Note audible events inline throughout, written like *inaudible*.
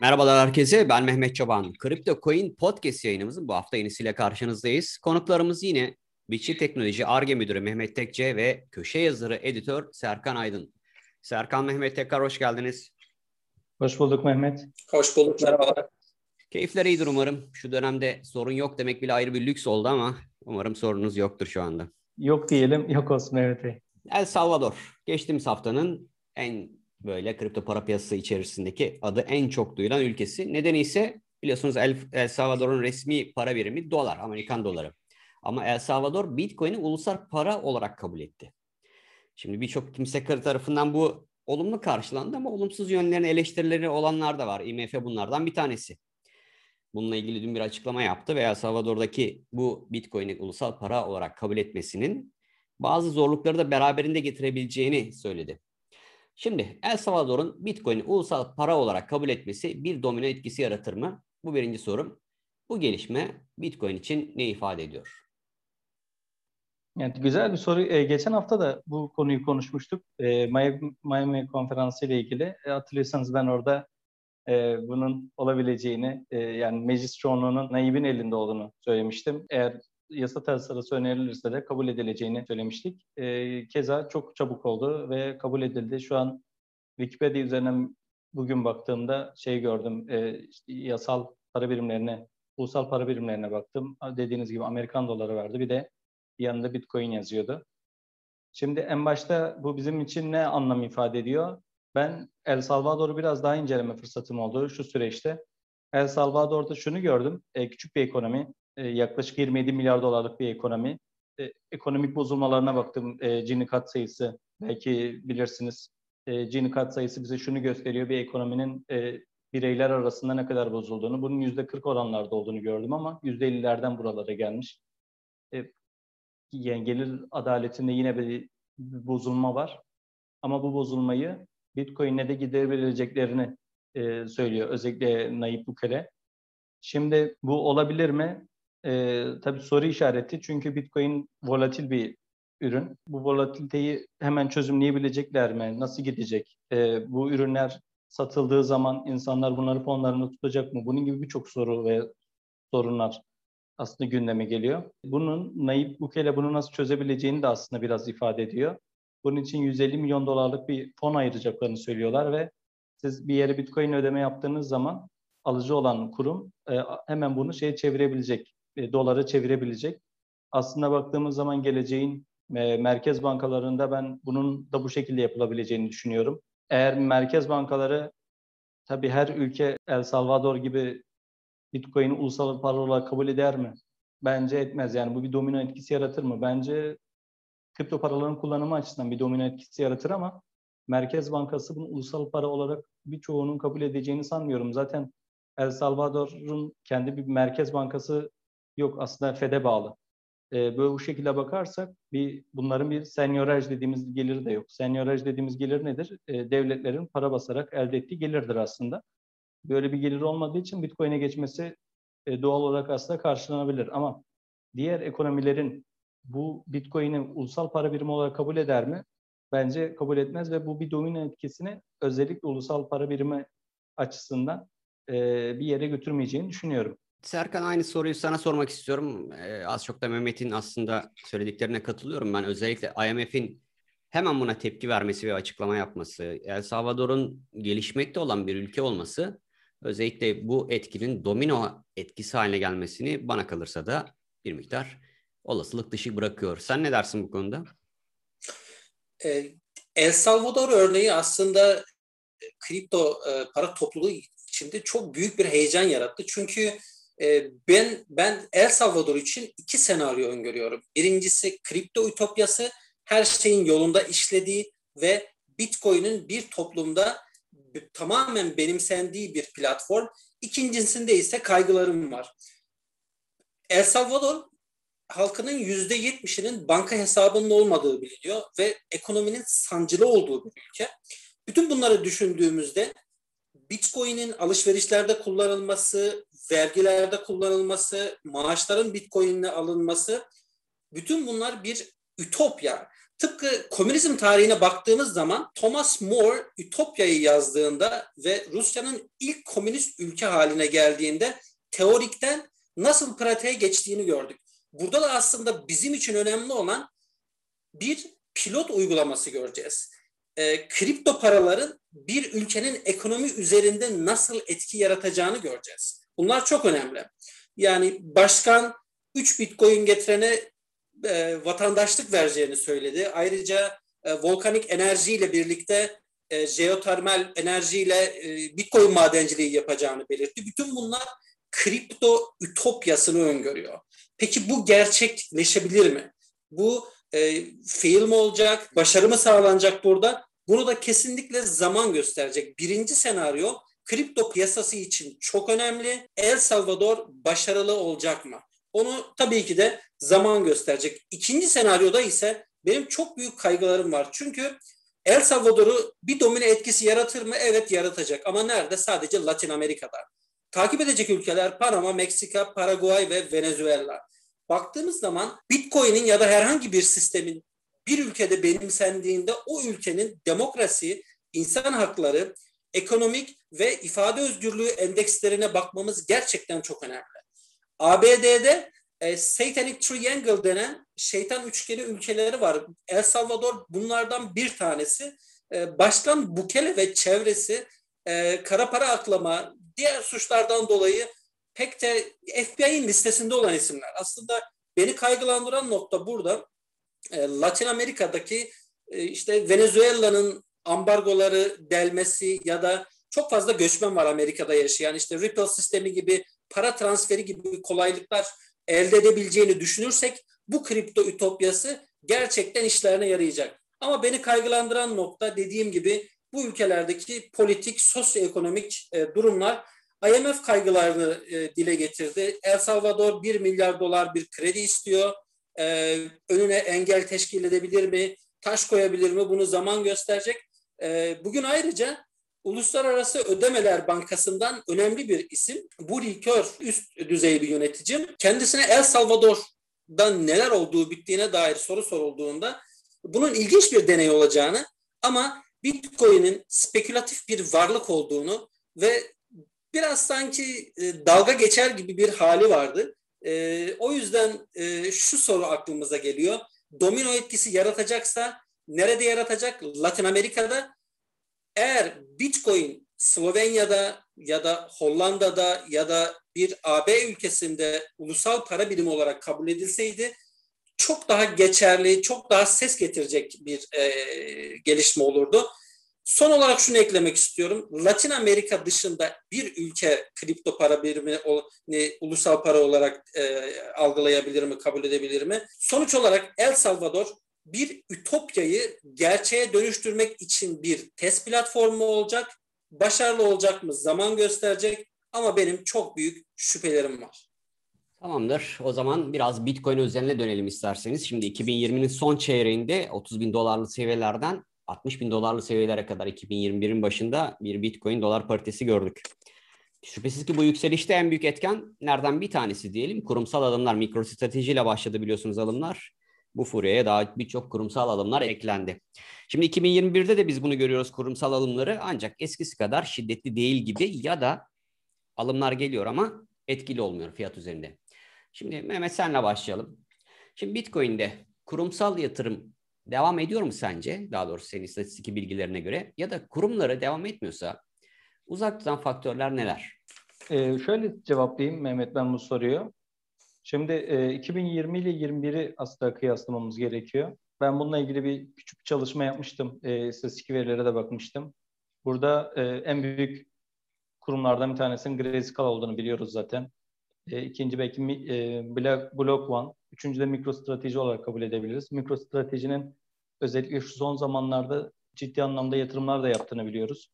Merhabalar herkese. Ben Mehmet Çoban. Kripto Coin Podcast yayınımızın bu hafta yenisiyle karşınızdayız. Konuklarımız yine Biçi Teknoloji ARGE Müdürü Mehmet Tekçe ve köşe yazarı editör Serkan Aydın. Serkan Mehmet tekrar hoş geldiniz. Hoş bulduk Mehmet. Hoş bulduk. Merhabalar. Keyifler iyidir umarım. Şu dönemde sorun yok demek bile ayrı bir lüks oldu ama umarım sorunuz yoktur şu anda. Yok diyelim, yok olsun Mehmet Bey. El Salvador. Geçtiğimiz haftanın en böyle kripto para piyasası içerisindeki adı en çok duyulan ülkesi. Nedeni ise biliyorsunuz El, El Salvador'un resmi para birimi dolar, Amerikan doları. Ama El Salvador Bitcoin'i ulusal para olarak kabul etti. Şimdi birçok kimse tarafından bu olumlu karşılandı ama olumsuz yönlerini eleştirileri olanlar da var. IMF bunlardan bir tanesi. Bununla ilgili dün bir açıklama yaptı ve El Salvador'daki bu Bitcoin'i ulusal para olarak kabul etmesinin bazı zorlukları da beraberinde getirebileceğini söyledi. Şimdi El Salvador'un Bitcoin'i ulusal para olarak kabul etmesi bir domino etkisi yaratır mı? Bu birinci sorum. Bu gelişme Bitcoin için ne ifade ediyor? Yani güzel bir soru. E, geçen hafta da bu konuyu konuşmuştuk. E, Miami, Miami konferansı ile ilgili. E, hatırlıyorsanız ben orada e, bunun olabileceğini, e, yani meclis çoğunluğunun naibin elinde olduğunu söylemiştim. Eğer yasa tasarısı önerilirse de kabul edileceğini söylemiştik. E, keza çok çabuk oldu ve kabul edildi. Şu an Wikipedia üzerinden bugün baktığımda şey gördüm, e, işte yasal para birimlerine, ulusal para birimlerine baktım. Dediğiniz gibi Amerikan doları vardı. Bir de yanında Bitcoin yazıyordu. Şimdi en başta bu bizim için ne anlam ifade ediyor? Ben El Salvador'u biraz daha inceleme fırsatım oldu şu süreçte. El Salvador'da şunu gördüm. E, küçük bir ekonomi. E, yaklaşık 27 milyar dolarlık bir ekonomi. E, ekonomik bozulmalarına baktım. E, Gini kat sayısı belki bilirsiniz. E, Gini kat sayısı bize şunu gösteriyor. Bir ekonominin e, bireyler arasında ne kadar bozulduğunu. Bunun %40 oranlarda olduğunu gördüm ama %50'lerden buralara gelmiş. E, yani gelir adaletinde yine bir bozulma var. Ama bu bozulmayı Bitcoin'e de giderebileceklerini e, söylüyor. Özellikle Nayib Bukele. Şimdi bu olabilir mi? E, tabii soru işareti çünkü Bitcoin volatil bir ürün. Bu volatiliteyi hemen çözümleyebilecekler mi? Nasıl gidecek? E, bu ürünler satıldığı zaman insanlar bunları fonlarında tutacak mı? Bunun gibi birçok soru ve sorunlar aslında gündeme geliyor. Bunun Nayib Bukele bunu nasıl çözebileceğini de aslında biraz ifade ediyor. Bunun için 150 milyon dolarlık bir fon ayıracaklarını söylüyorlar ve siz bir yere Bitcoin ödeme yaptığınız zaman alıcı olan kurum e, hemen bunu şeye çevirebilecek, e, dolara çevirebilecek. Aslında baktığımız zaman geleceğin e, merkez bankalarında ben bunun da bu şekilde yapılabileceğini düşünüyorum. Eğer merkez bankaları tabii her ülke El Salvador gibi Bitcoin'i ulusal para olarak kabul eder mi? Bence etmez. Yani bu bir domino etkisi yaratır mı? Bence kripto paraların kullanımı açısından bir domino etkisi yaratır ama Merkez Bankası bunu ulusal para olarak birçoğunun kabul edeceğini sanmıyorum. Zaten El Salvador'un kendi bir merkez bankası yok. Aslında FED'e bağlı. Ee, böyle bu şekilde bakarsak bir bunların bir senyoraj dediğimiz geliri de yok. Senyoraj dediğimiz gelir nedir? Ee, devletlerin para basarak elde ettiği gelirdir aslında. Böyle bir gelir olmadığı için Bitcoin'e geçmesi e, doğal olarak aslında karşılanabilir. Ama diğer ekonomilerin bu Bitcoin'i ulusal para birimi olarak kabul eder mi? Bence kabul etmez ve bu bir domino etkisini özellikle ulusal para birimi açısından e, bir yere götürmeyeceğini düşünüyorum. Serkan aynı soruyu sana sormak istiyorum. Ee, az çok da Mehmet'in aslında söylediklerine katılıyorum. Ben özellikle IMF'in hemen buna tepki vermesi ve açıklama yapması, El Salvador'un gelişmekte olan bir ülke olması özellikle bu etkinin domino etkisi haline gelmesini bana kalırsa da bir miktar olasılık dışı bırakıyor. Sen ne dersin bu konuda? Ee, El Salvador örneği aslında e, kripto e, para topluluğu içinde çok büyük bir heyecan yarattı. Çünkü ben ben El Salvador için iki senaryo öngörüyorum. Birincisi kripto ütopyası, her şeyin yolunda işlediği ve Bitcoin'in bir toplumda tamamen benimsendiği bir platform. İkincisinde ise kaygılarım var. El Salvador halkının yüzde yetmişinin banka hesabının olmadığı biliniyor ve ekonominin sancılı olduğu bir ülke. Bütün bunları düşündüğümüzde Bitcoin'in alışverişlerde kullanılması, vergilerde kullanılması, maaşların Bitcoin'le alınması bütün bunlar bir ütopya. tıpkı komünizm tarihine baktığımız zaman Thomas More Ütopya'yı yazdığında ve Rusya'nın ilk komünist ülke haline geldiğinde teorikten nasıl pratiğe geçtiğini gördük. Burada da aslında bizim için önemli olan bir pilot uygulaması göreceğiz. E, kripto paraların bir ülkenin ekonomi üzerinde nasıl etki yaratacağını göreceğiz. Bunlar çok önemli. Yani başkan 3 bitcoin getirene e, vatandaşlık vereceğini söyledi. Ayrıca e, volkanik enerjiyle birlikte e, jeotermal enerjiyle e, bitcoin madenciliği yapacağını belirtti. Bütün bunlar kripto ütopyasını öngörüyor. Peki bu gerçekleşebilir mi? Bu e, fail mi olacak? Başarı mı sağlanacak burada? Bunu da kesinlikle zaman gösterecek. Birinci senaryo kripto piyasası için çok önemli. El Salvador başarılı olacak mı? Onu tabii ki de zaman gösterecek. İkinci senaryoda ise benim çok büyük kaygılarım var. Çünkü El Salvador'u bir domine etkisi yaratır mı? Evet yaratacak. Ama nerede? Sadece Latin Amerika'da. Takip edecek ülkeler Panama, Meksika, Paraguay ve Venezuela. Baktığımız zaman Bitcoin'in ya da herhangi bir sistemin bir ülkede benimsendiğinde o ülkenin demokrasi, insan hakları, ekonomik ve ifade özgürlüğü endekslerine bakmamız gerçekten çok önemli. ABD'de e, Satanic Triangle denen şeytan üçgeni ülkeleri var. El Salvador bunlardan bir tanesi. E, Başkan Bukele ve çevresi e, kara para aklama, diğer suçlardan dolayı pek de FBI'nin listesinde olan isimler. Aslında beni kaygılandıran nokta burada e, Latin Amerika'daki e, işte Venezuela'nın ambargoları delmesi ya da çok fazla göçmen var Amerika'da yaşayan işte Ripple sistemi gibi para transferi gibi kolaylıklar elde edebileceğini düşünürsek bu kripto ütopyası gerçekten işlerine yarayacak. Ama beni kaygılandıran nokta dediğim gibi bu ülkelerdeki politik, sosyoekonomik e, durumlar IMF kaygılarını e, dile getirdi. El Salvador 1 milyar dolar bir kredi istiyor. E, önüne engel teşkil edebilir mi? Taş koyabilir mi? Bunu zaman gösterecek. E, bugün ayrıca Uluslararası Ödemeler Bankası'ndan önemli bir isim. Bu Kör üst düzey bir yöneticim. Kendisine El Salvador'da neler olduğu bittiğine dair soru sorulduğunda bunun ilginç bir deney olacağını ama Bitcoin'in spekülatif bir varlık olduğunu ve biraz sanki e, dalga geçer gibi bir hali vardı. E, o yüzden e, şu soru aklımıza geliyor. Domino etkisi yaratacaksa nerede yaratacak? Latin Amerika'da. Eğer Bitcoin Slovenya'da ya da Hollanda'da ya da bir AB ülkesinde ulusal para birimi olarak kabul edilseydi çok daha geçerli, çok daha ses getirecek bir e, gelişme olurdu. Son olarak şunu eklemek istiyorum. Latin Amerika dışında bir ülke kripto para birimi ne, ulusal para olarak e, algılayabilir mi, kabul edebilir mi? Sonuç olarak El Salvador bir ütopyayı gerçeğe dönüştürmek için bir test platformu olacak. Başarılı olacak mı zaman gösterecek ama benim çok büyük şüphelerim var. Tamamdır. O zaman biraz Bitcoin özeline dönelim isterseniz. Şimdi 2020'nin son çeyreğinde 30 bin dolarlı seviyelerden 60 bin dolarlı seviyelere kadar 2021'in başında bir Bitcoin dolar paritesi gördük. Şüphesiz ki bu yükselişte en büyük etken nereden bir tanesi diyelim kurumsal alımlar, mikro stratejiyle başladı biliyorsunuz alımlar. Bu furyaya daha birçok kurumsal alımlar eklendi. Şimdi 2021'de de biz bunu görüyoruz kurumsal alımları ancak eskisi kadar şiddetli değil gibi ya da alımlar geliyor ama etkili olmuyor fiyat üzerinde. Şimdi Mehmet senle başlayalım. Şimdi Bitcoin'de kurumsal yatırım devam ediyor mu sence? Daha doğrusu senin istatistik bilgilerine göre ya da kurumları devam etmiyorsa uzak tutan faktörler neler? Ee, şöyle cevaplayayım Mehmet ben bu soruyu. Şimdi e, 2020 ile 21'i aslında kıyaslamamız gerekiyor. Ben bununla ilgili bir küçük çalışma yapmıştım. E, istatistik verilere de bakmıştım. Burada e, en büyük kurumlardan bir tanesinin Grayscale olduğunu biliyoruz zaten. E, ikinci belki e, Block One. Üçüncü de MicroStrateji olarak kabul edebiliriz. MicroStratejinin özellikle şu son zamanlarda ciddi anlamda yatırımlar da yaptığını biliyoruz.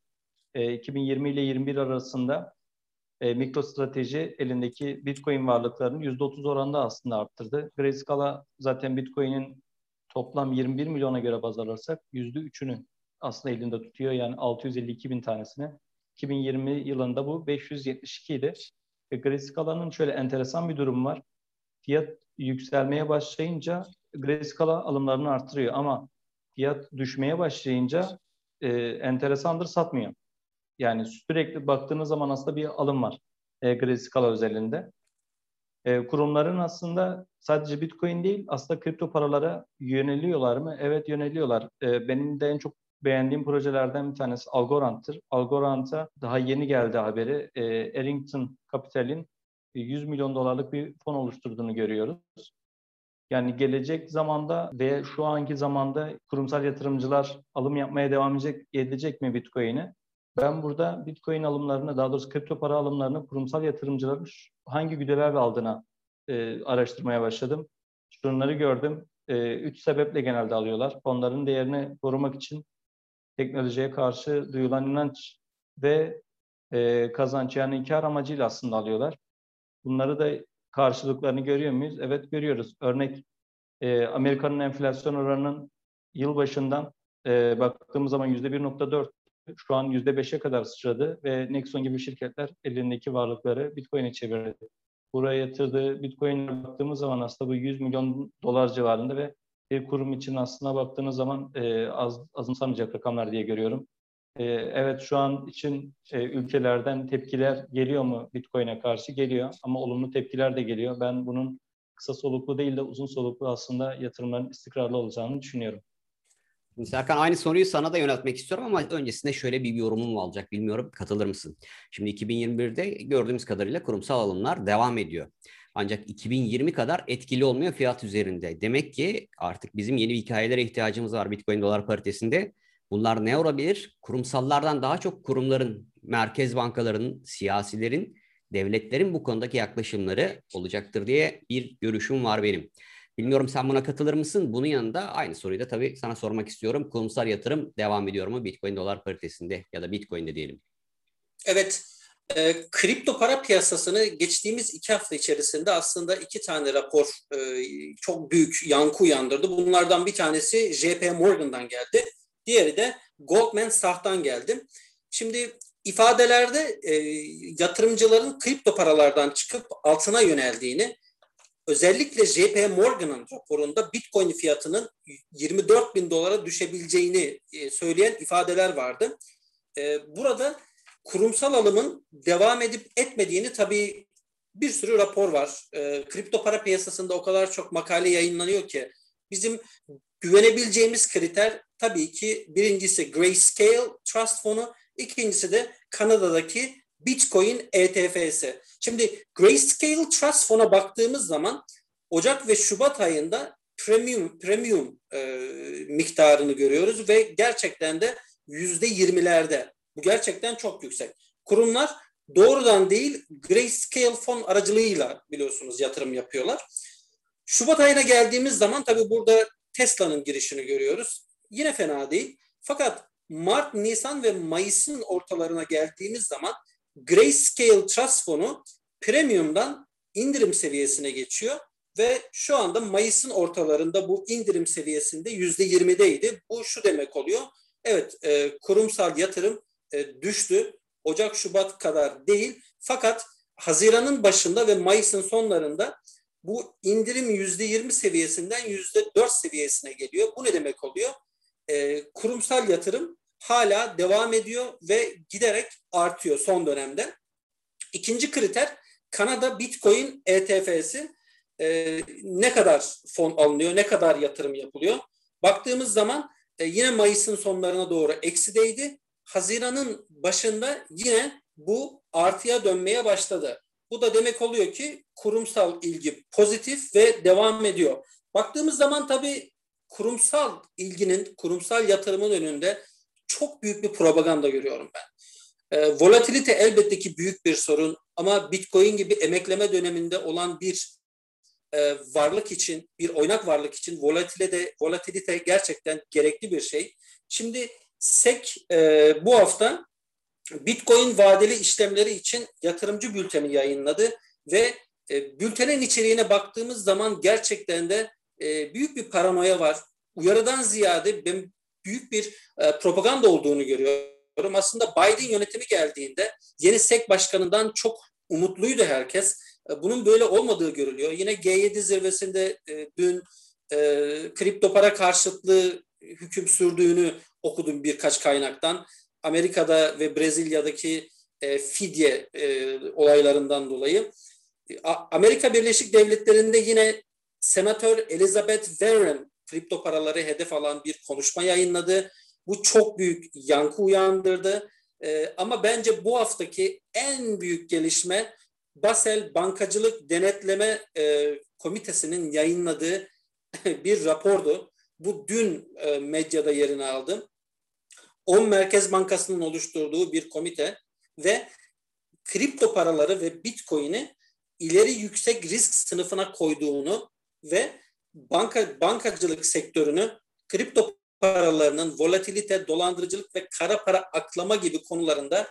E, 2020 ile 21 arasında e, MicroStrateji elindeki Bitcoin varlıklarını %30 oranda aslında arttırdı. Grayscale zaten Bitcoin'in toplam 21 milyona göre baz alırsak %3'ünü aslında elinde tutuyor. Yani 652 bin tanesini. 2020 yılında bu 572 idi. E, Grayscale'ın şöyle enteresan bir durum var. Fiyat yükselmeye başlayınca Grayscale alımlarını artırıyor ama fiyat düşmeye başlayınca e, enteresandır satmıyor. Yani sürekli baktığınız zaman aslında bir alım var e, gri skala özelinde. E, kurumların aslında sadece Bitcoin değil aslında kripto paralara yöneliyorlar mı? Evet yöneliyorlar. E, benim de en çok beğendiğim projelerden bir tanesi Algorand'tır. Algorand'a daha yeni geldi haberi. E, Ellington Capital'in 100 milyon dolarlık bir fon oluşturduğunu görüyoruz. Yani gelecek zamanda ve şu anki zamanda kurumsal yatırımcılar alım yapmaya devam edecek, edecek mi Bitcoin'i? Ben burada Bitcoin alımlarını, daha doğrusu kripto para alımlarını kurumsal yatırımcıların hangi güdelerle aldığına e, araştırmaya başladım. Şunları gördüm. E, üç sebeple genelde alıyorlar. Fonların değerini korumak için teknolojiye karşı duyulan inanç ve e, kazanç yani kar amacıyla aslında alıyorlar. Bunları da karşılıklarını görüyor muyuz? Evet görüyoruz. Örnek e, Amerika'nın enflasyon oranının yıl başından e, baktığımız zaman yüzde 1.4 şu an yüzde beşe kadar sıçradı ve Nexon gibi şirketler elindeki varlıkları Bitcoin'e çevirdi. Buraya yatırdığı Bitcoin'e baktığımız zaman aslında bu 100 milyon dolar civarında ve bir kurum için aslına baktığınız zaman e, az azımsanmayacak rakamlar diye görüyorum. E, evet şu an için e, ülkelerden tepkiler geliyor mu Bitcoin'e karşı? Geliyor ama olumlu tepkiler de geliyor. Ben bunun kısa soluklu değil de uzun soluklu aslında yatırımların istikrarlı olacağını düşünüyorum. Serkan aynı soruyu sana da yöneltmek istiyorum ama öncesinde şöyle bir yorumum olacak bilmiyorum katılır mısın? Şimdi 2021'de gördüğümüz kadarıyla kurumsal alımlar devam ediyor. Ancak 2020 kadar etkili olmuyor fiyat üzerinde. Demek ki artık bizim yeni hikayelere ihtiyacımız var Bitcoin dolar paritesinde. Bunlar ne olabilir? Kurumsallardan daha çok kurumların, merkez bankalarının, siyasilerin, devletlerin bu konudaki yaklaşımları olacaktır diye bir görüşüm var benim. Bilmiyorum sen buna katılır mısın? Bunun yanında aynı soruyu da tabii sana sormak istiyorum. Kurumsal yatırım devam ediyor mu Bitcoin dolar paritesinde ya da Bitcoin'de diyelim? Evet. E, kripto para piyasasını geçtiğimiz iki hafta içerisinde aslında iki tane rapor e, çok büyük yankı uyandırdı. Bunlardan bir tanesi JP Morgan'dan geldi. Diğeri de Goldman Sachs'tan geldi. Şimdi ifadelerde e, yatırımcıların kripto paralardan çıkıp altına yöneldiğini özellikle JP Morgan'ın raporunda Bitcoin fiyatının 24 bin dolara düşebileceğini e, söyleyen ifadeler vardı. E, burada kurumsal alımın devam edip etmediğini tabii bir sürü rapor var. E, kripto para piyasasında o kadar çok makale yayınlanıyor ki bizim güvenebileceğimiz kriter tabii ki birincisi Grayscale Trust Fonu, ikincisi de Kanada'daki Bitcoin ETF'si. Şimdi Grayscale Trust Fon'a baktığımız zaman Ocak ve Şubat ayında premium premium e, miktarını görüyoruz ve gerçekten de yüzde yirmilerde. Bu gerçekten çok yüksek. Kurumlar doğrudan değil Grayscale fon aracılığıyla biliyorsunuz yatırım yapıyorlar. Şubat ayına geldiğimiz zaman tabii burada Tesla'nın girişini görüyoruz. Yine fena değil. Fakat Mart, Nisan ve Mayıs'ın ortalarına geldiğimiz zaman Grayscale Trust fonu premium'dan indirim seviyesine geçiyor ve şu anda Mayıs'ın ortalarında bu indirim seviyesinde yüzde yirmideydi. Bu şu demek oluyor. Evet e, kurumsal yatırım e, düştü. Ocak, Şubat kadar değil. Fakat Haziran'ın başında ve Mayıs'ın sonlarında bu indirim yüzde yirmi seviyesinden yüzde dört seviyesine geliyor. Bu ne demek oluyor? E, kurumsal yatırım hala devam ediyor ve giderek artıyor son dönemde. İkinci kriter Kanada Bitcoin ETF'si e, ne kadar fon alınıyor, ne kadar yatırım yapılıyor. Baktığımız zaman e, yine Mayıs'ın sonlarına doğru eksideydi. Haziran'ın başında yine bu artıya dönmeye başladı. Bu da demek oluyor ki kurumsal ilgi pozitif ve devam ediyor. Baktığımız zaman tabii kurumsal ilginin, kurumsal yatırımın önünde çok büyük bir propaganda görüyorum ben. E, volatilite elbette ki büyük bir sorun ama Bitcoin gibi emekleme döneminde olan bir e, varlık için, bir oynak varlık için volatilite, volatilite gerçekten gerekli bir şey. Şimdi SEC e, bu hafta Bitcoin vadeli işlemleri için yatırımcı bülteni yayınladı ve e, bültenin içeriğine baktığımız zaman gerçekten de e, büyük bir paranoya var. Uyarıdan ziyade ben büyük bir e, propaganda olduğunu görüyorum. Aslında Biden yönetimi geldiğinde yeni SEC başkanından çok umutluydu herkes. E, bunun böyle olmadığı görülüyor. Yine G7 zirvesinde e, dün e, kripto para karşıtlığı hüküm sürdüğünü okudum birkaç kaynaktan. Amerika'da ve Brezilya'daki e, fidye e, olaylarından dolayı. Amerika Birleşik Devletleri'nde yine Senatör Elizabeth Warren kripto paraları hedef alan bir konuşma yayınladı. Bu çok büyük yankı uyandırdı. E, ama bence bu haftaki en büyük gelişme Basel Bankacılık Denetleme e, Komitesi'nin yayınladığı *laughs* bir rapordu. Bu dün e, medyada yerini aldı. 10 Merkez Bankası'nın oluşturduğu bir komite ve kripto paraları ve bitcoin'i ileri yüksek risk sınıfına koyduğunu ve banka bankacılık sektörünü kripto paralarının volatilite, dolandırıcılık ve kara para aklama gibi konularında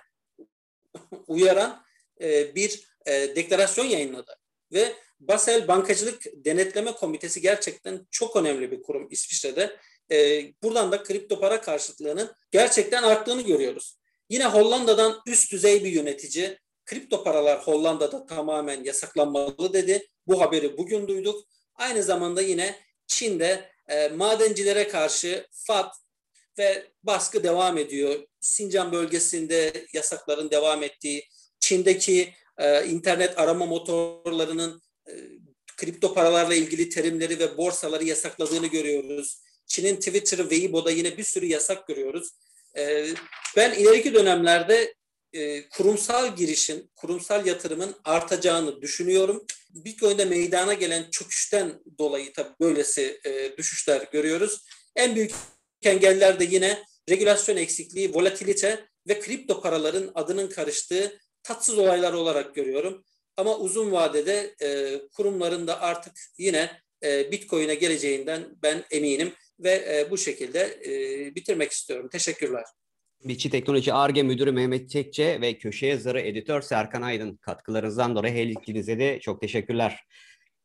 *laughs* uyaran e, bir e, deklarasyon yayınladı. Ve Basel Bankacılık Denetleme Komitesi gerçekten çok önemli bir kurum İsviçre'de. E, buradan da kripto para karşıtlığının gerçekten arttığını görüyoruz. Yine Hollanda'dan üst düzey bir yönetici kripto paralar Hollanda'da tamamen yasaklanmalı dedi. Bu haberi bugün duyduk. Aynı zamanda yine Çin'de e, madencilere karşı FAT ve baskı devam ediyor. Sincan bölgesinde yasakların devam ettiği, Çin'deki e, internet arama motorlarının e, kripto paralarla ilgili terimleri ve borsaları yasakladığını görüyoruz. Çin'in Twitter, Weibo'da yine bir sürü yasak görüyoruz. E, ben ileriki dönemlerde e, kurumsal girişin, kurumsal yatırımın artacağını düşünüyorum. Bitcoin'de meydana gelen çöküşten dolayı tabii böylesi e, düşüşler görüyoruz. En büyük engeller de yine regülasyon eksikliği, volatilite ve kripto paraların adının karıştığı tatsız olaylar olarak görüyorum. Ama uzun vadede e, kurumların da artık yine e, Bitcoin'e geleceğinden ben eminim ve e, bu şekilde e, bitirmek istiyorum. Teşekkürler. Bitçi Teknoloji ARGE Müdürü Mehmet Çekçe ve köşe yazarı editör Serkan Aydın katkılarınızdan dolayı her ikinize de çok teşekkürler.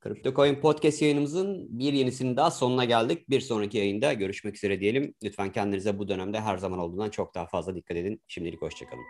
CryptoCoin Podcast yayınımızın bir yenisinin daha sonuna geldik. Bir sonraki yayında görüşmek üzere diyelim. Lütfen kendinize bu dönemde her zaman olduğundan çok daha fazla dikkat edin. Şimdilik hoşçakalın.